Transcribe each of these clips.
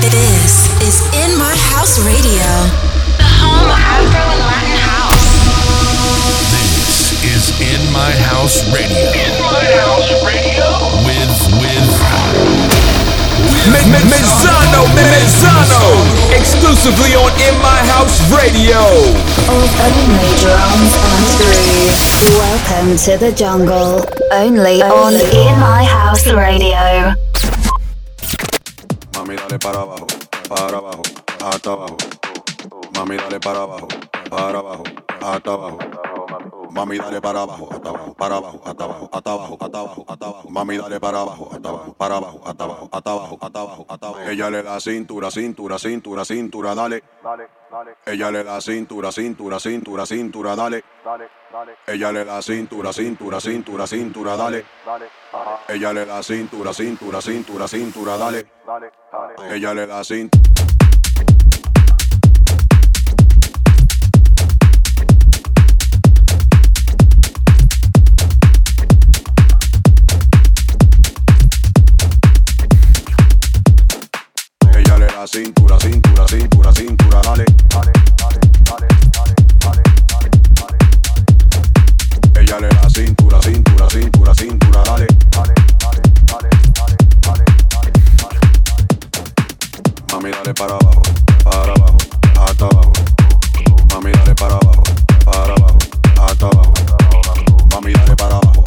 This is In My House Radio, the home of Afro and Latin house. This is In My House Radio. In My House Radio. With, with, Me- Me- Mezzano, Mezzano, exclusively on In My House Radio. only drums and grooves. Welcome to the jungle. Only on In My House Radio. Mami, dale para abajo, para abajo, hasta abajo. Mami, dale para abajo, para abajo, hasta abajo. Mami, dale para abajo, hasta abajo, para abajo, hasta abajo, hasta abajo, hasta abajo, hasta abajo. Mami, dale para abajo, hasta abajo, para abajo, hasta abajo, hasta abajo, hasta abajo, hasta abajo. Ella le da cintura, cintura, cintura, cintura, dale. Dale. Ella le da cintura, cintura, cintura, cintura, dale. Dale, dale. Ella le da cintura, cintura, cintura, cintura, dale. Dale. Ella le da cintura, cintura, cintura, cintura, dale. Dale, dale. Ella le da cintura. Da cintura, cintura, cintura, cintura, dale. Dale, dale, dale, dale, dale, dale. Ella le da cintura, cintura, cintura, cintura. Dale, dale, dale, dale, dale, dale, dale, dale. Mami, dale para abajo, para abajo, hasta abajo. Mami, dale para abajo, para abajo, hasta abajo. Mami, dale para abajo,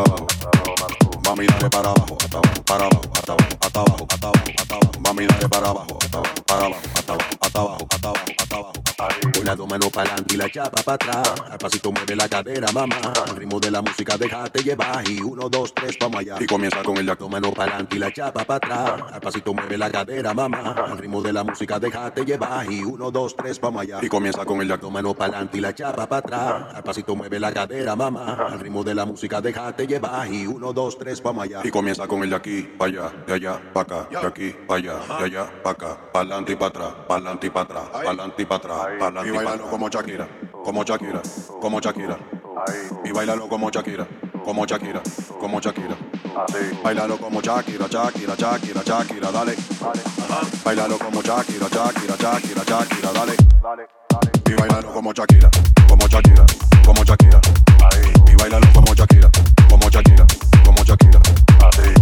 hasta abajo. Mami, dale para abajo, hasta abajo, para abajo, hasta abajo, hasta abajo, hasta abajo. Mami, dale para abajo, hasta abajo, para abajo, hasta abajo, Manos para adelante y la chapa para atrás. Al pasito mueve la cadera, mamá. Al ritmo de la música, déjate llevar. Y uno, dos, tres, vamos allá. Y comienza con el manos para adelante y la chapa para atrás. Al pasito mueve la cadera, mamá. Al ritmo de la música, déjate llevar. Y uno, dos, tres, vamos allá. Y comienza con el manos para adelante y la chapa para atrás. Al pasito mueve la cadera, mamá. Al ritmo de la música, déjate llevar. Y uno, dos, tres, vamos allá. Y comienza con el de aquí, para allá, de allá, para acá, de aquí, para allá, de allá, para acá, para adelante y para atrás, para adelante y para atrás, para adelante y para atrás, y bailalo como Shakira, como Shakira, como Shakira. Y bailalo como Shakira, como Shakira, como Shakira. Bailalo como Shakira, Shakira, Shakira, Shakira, dale. Bailalo como Shakira, Shakira, Shakira, Shakira, dale. Y bailalo como Shakira, como Shakira, como Shakira. Y bailalo como Shakira, como Shakira, como Shakira.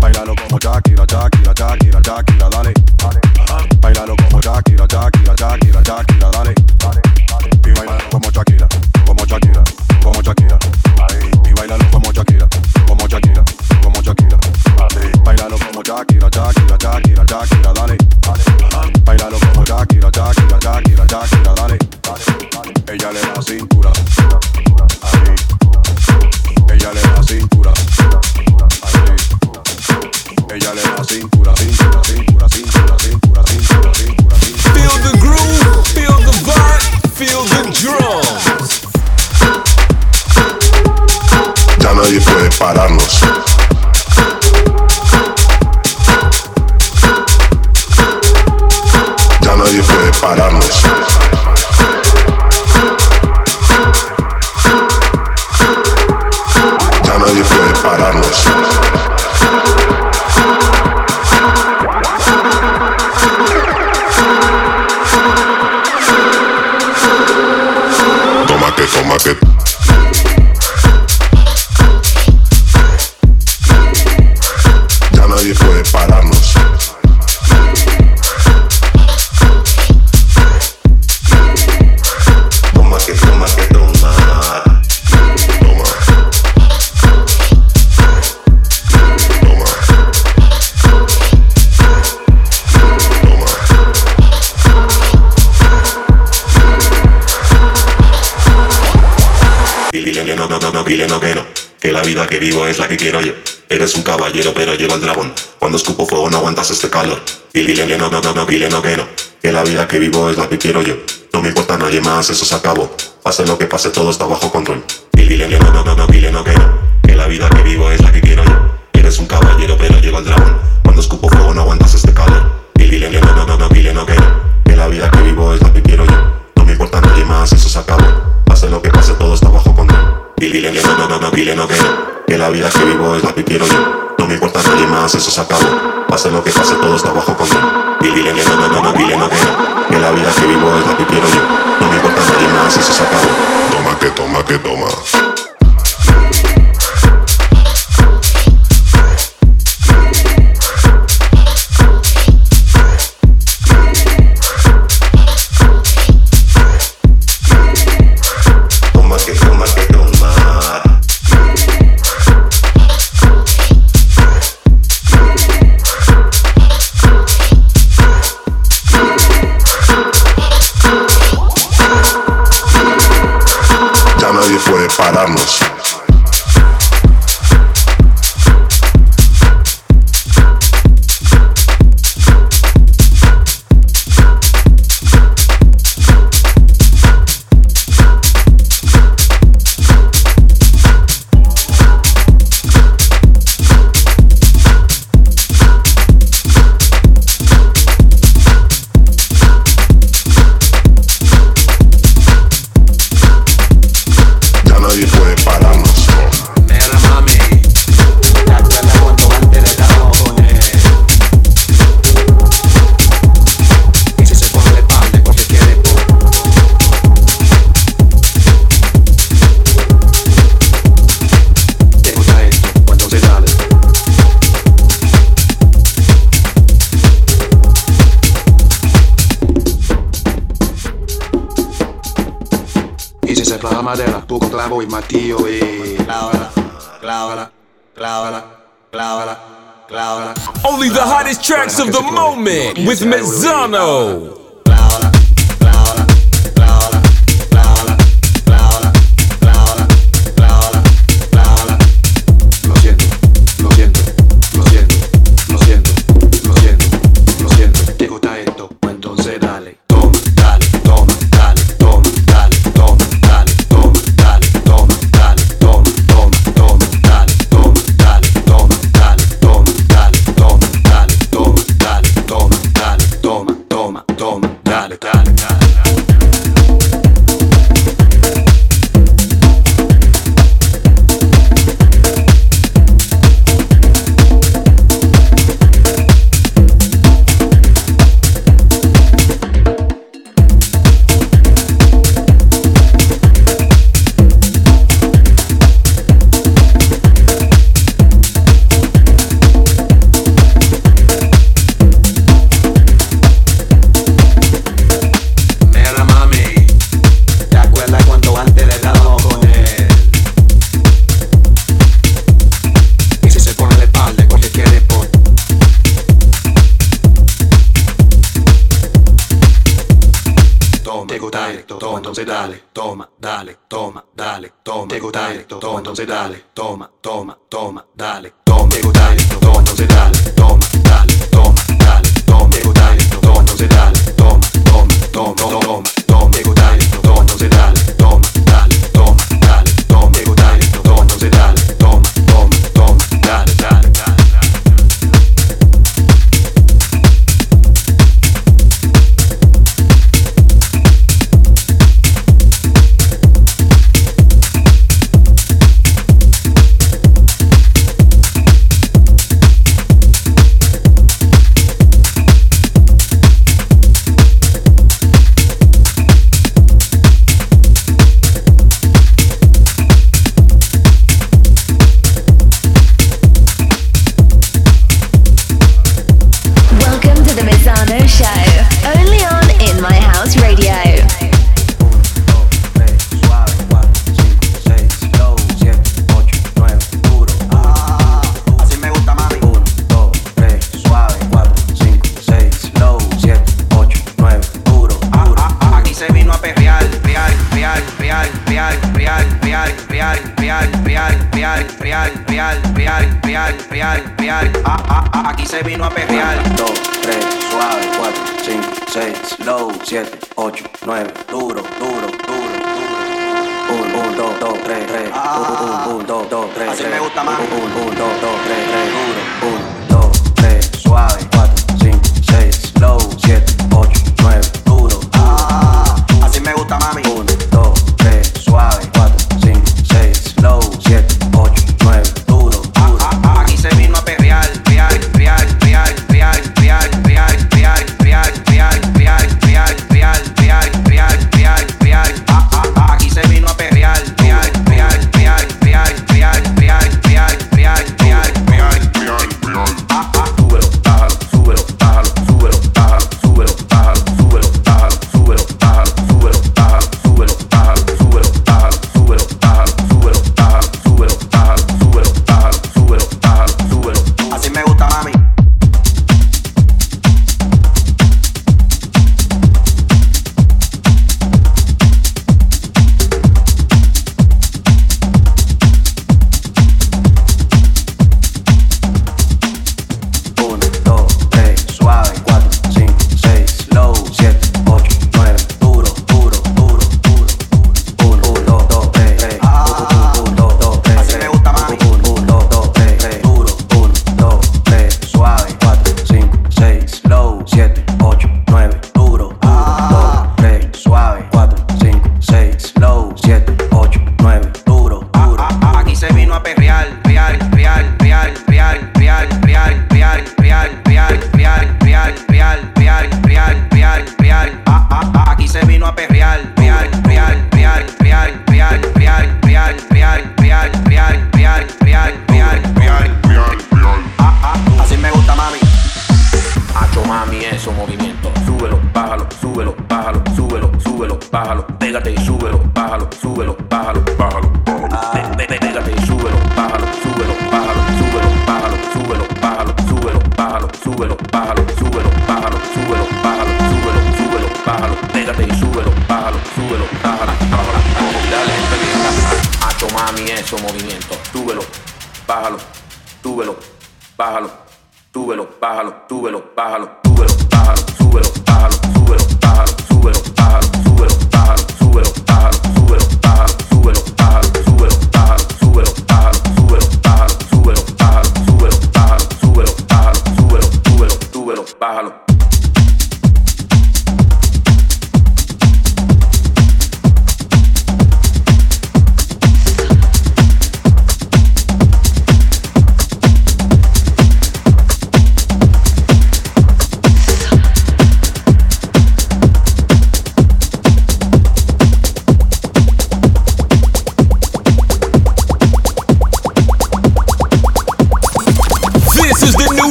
Bailalo como Shakira, Shakira, Shakira, Shakira, dale. Bailalo como Shakira, Shakira, Shakira, Shakira, dale. Y bailalo como Shakira, como Shakira, como Shakira. Bailalo como Shakira, Shakira, Shakira, Shakira, dale. Bailalo como Shakira, Shakira, Shakira, Shakira, dale. Ella le da cintura. Ella le da cintura. Ella le da cintura, cintura, este calor. Dile que no, no, no, no, dile no que no. Que la vida que vivo es la que quiero yo. No me importa nadie más, eso se acabó. Pase lo que pase, todo está bajo control. Dile que no, no, no, no, dile no que no. Que la vida que vivo es la que quiero yo. Eres un caballero, pero llego al dragón. Cuando escupo fuego no aguantas este calor. Dile que no, no, no, no, dile no que no. Que la vida que vivo es la que quiero yo. No me importa nadie más, eso se acabó. Pase lo que pase, todo está bajo control. Dile que no, no, no, no, dile no que no. Que la vida que vivo es la que quiero yo. No me importa nadie más, eso se acabó. Pase lo que pase, todo está bajo control. Dile que no, no, no, no, dile no que no. Que la vida que vivo es la que quiero yo. No me importa nadie más, eso se acabó. Toma que toma que toma. Moment with Mezzano.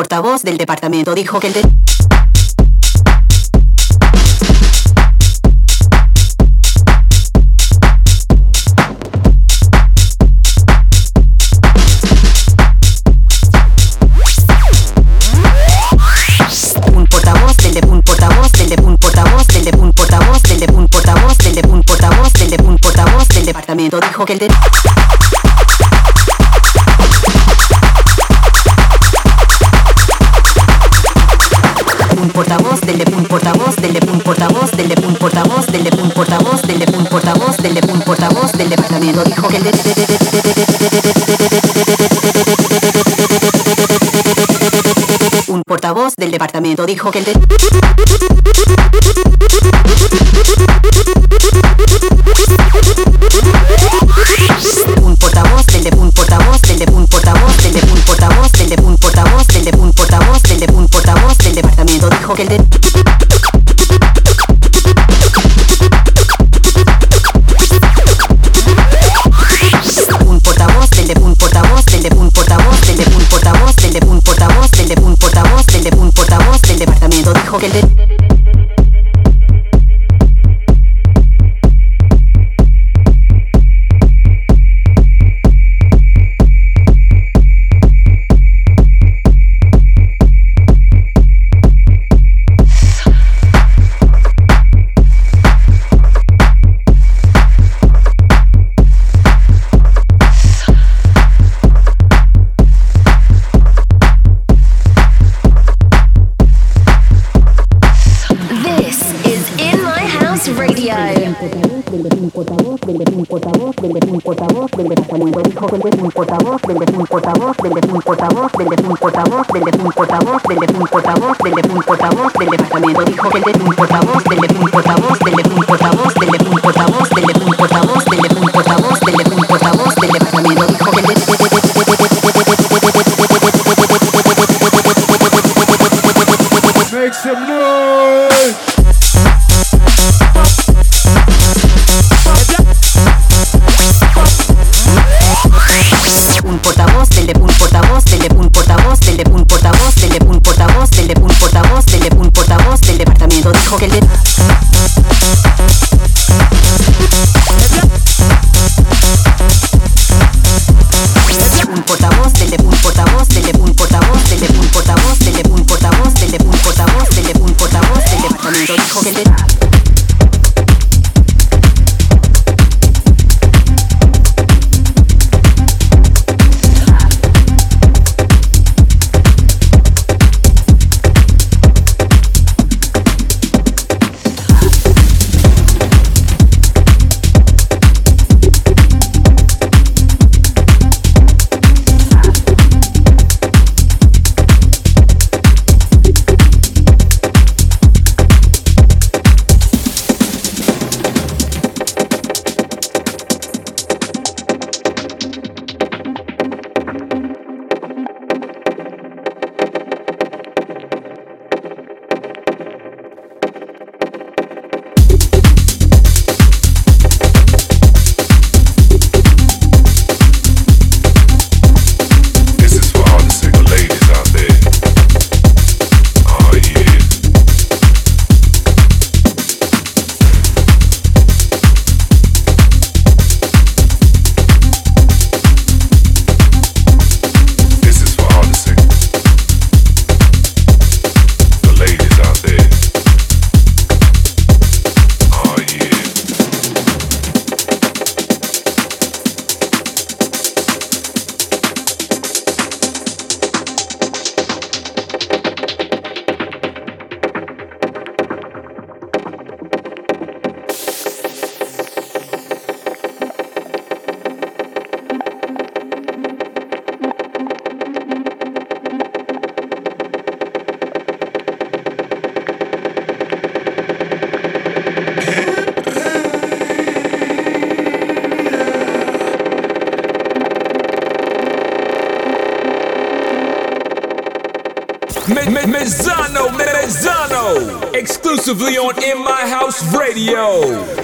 portavoz del departamento dijo que el... departamento dijo que el de del departamento dijo que el de un portavoz del departamento dijo que el de exclusively on In My House Radio.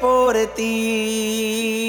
por ti.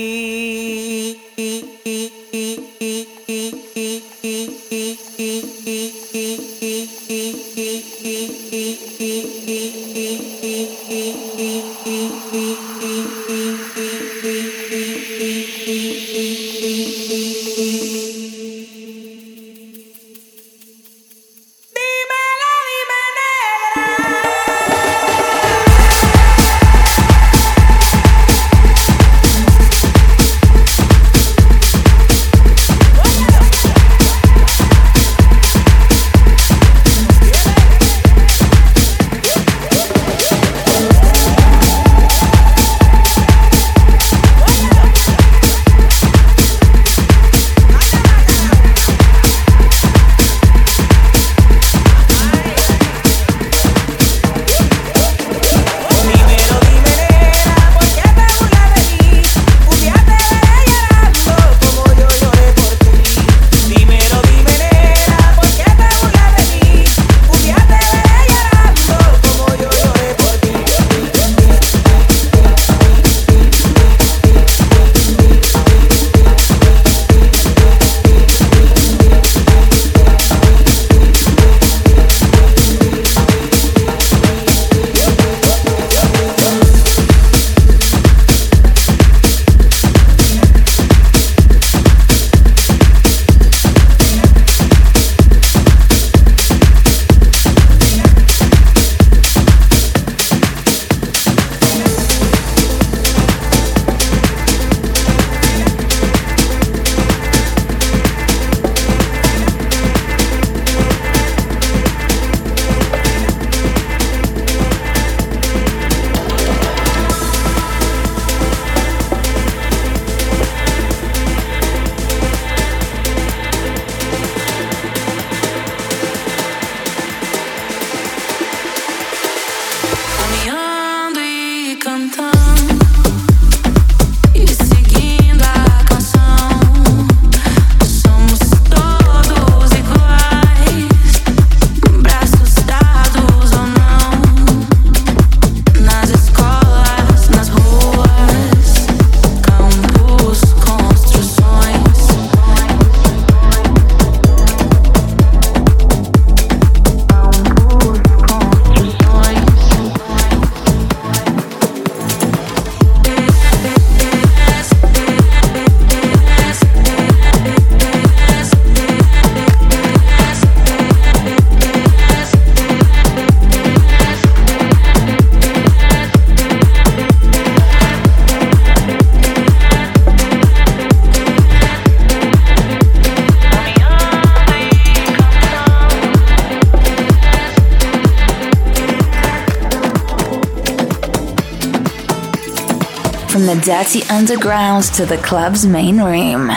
Dirty underground to the club's main room.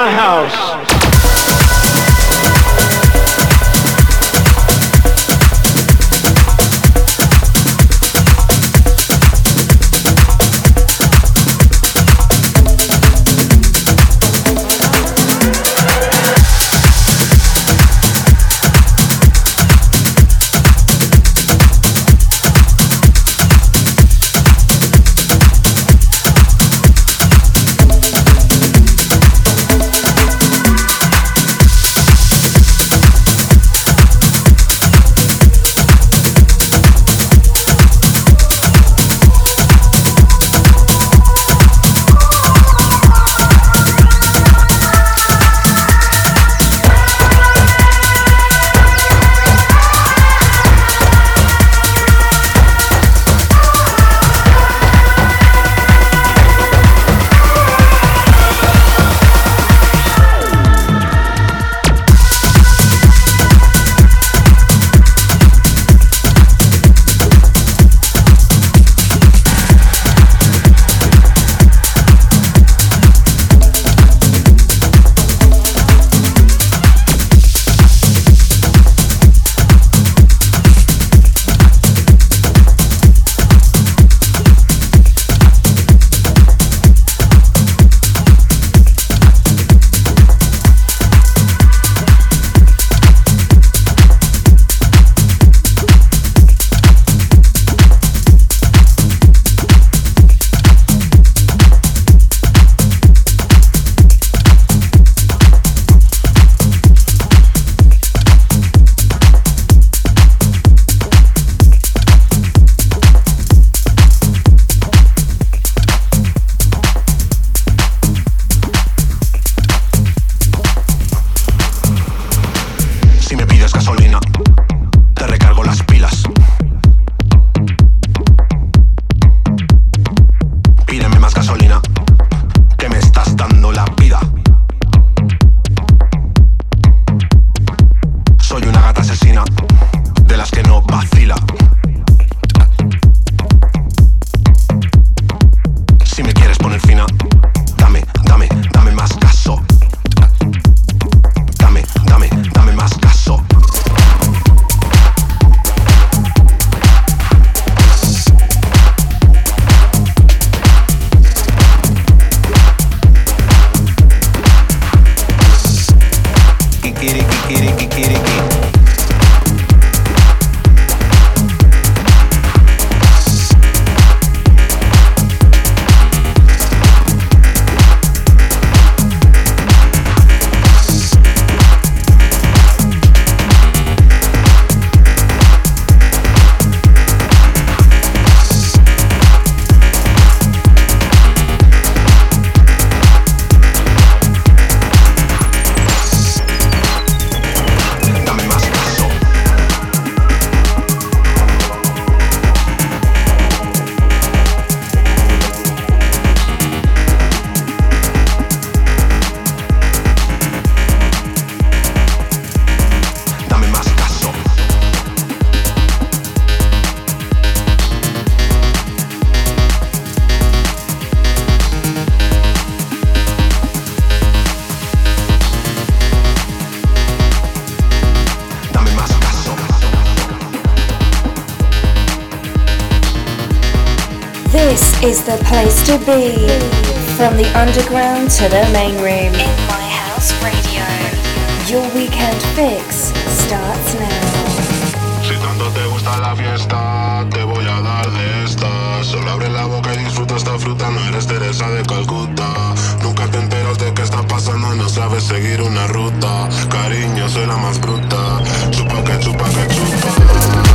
my house. Is the place to be. From the underground to the main room. In my house radio. Your weekend fix starts now. Si tanto te gusta la fiesta, te voy a dar de esta. Solo abre la boca y disfruta esta fruta, no eres Teresa de Calcuta. Nunca te enteras de qué está pasando, no sabes seguir una ruta. Cariño, soy la más bruta. Chupa que chupa que chupa.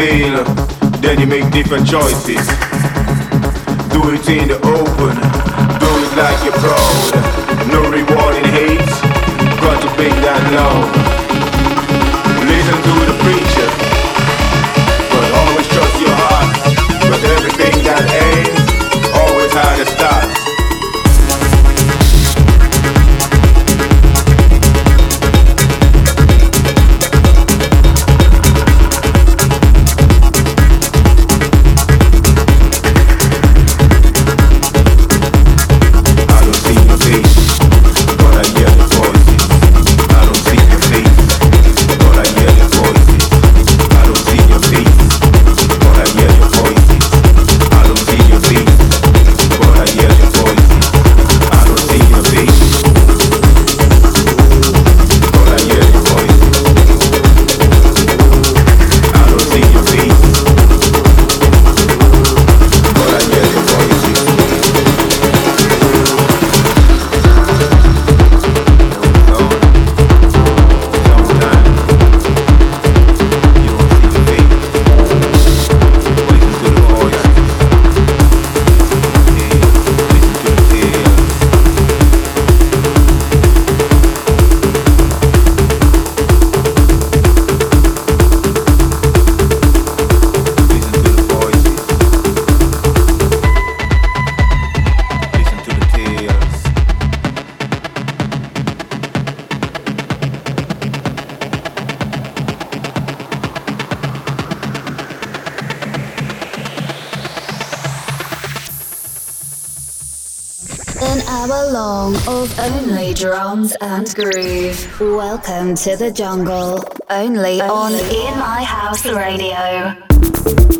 feel, then you make different choices. Do it in the open, do it like you're proud. No reward in hate, got to bring that love. drums and groove. Welcome to the jungle, only on In My House Radio.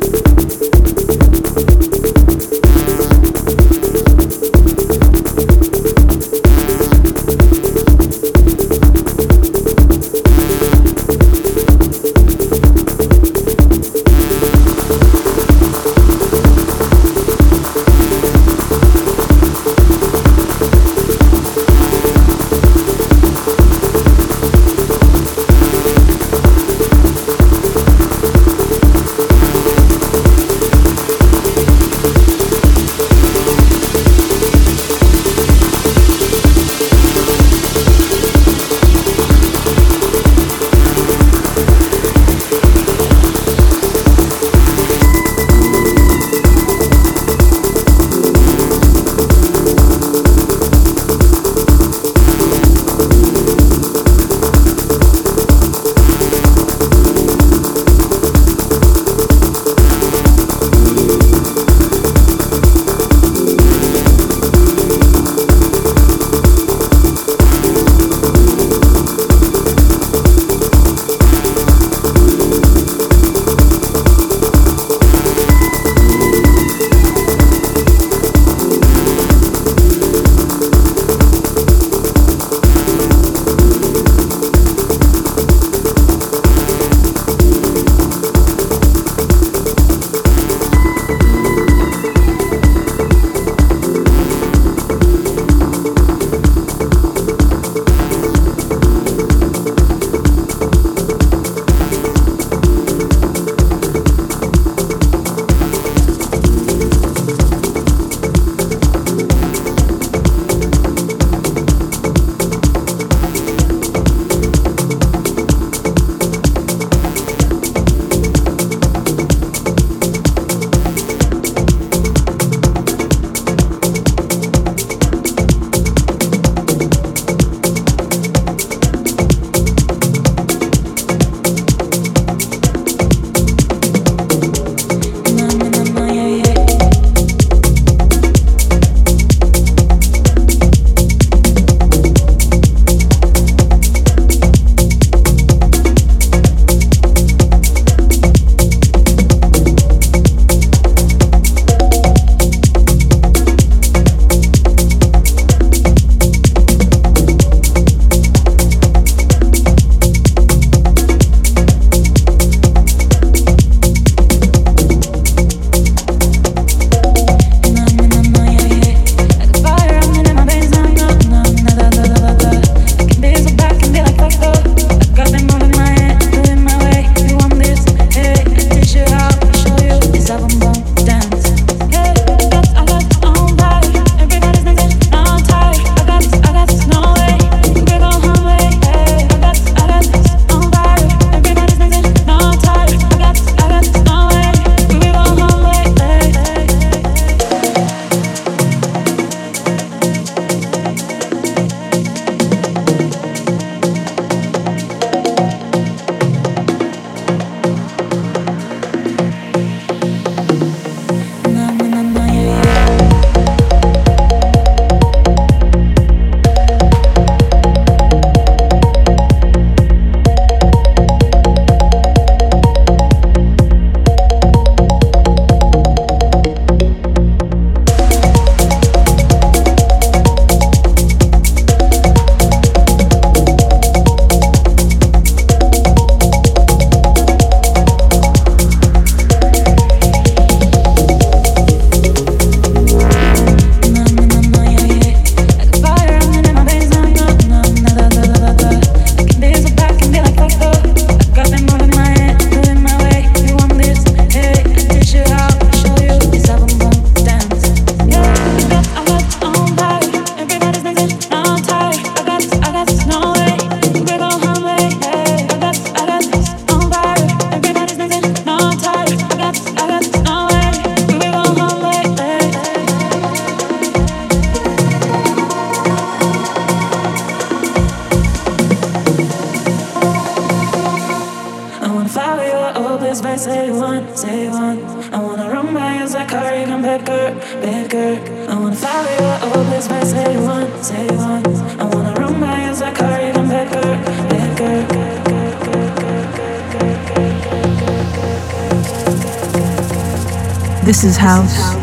This is house.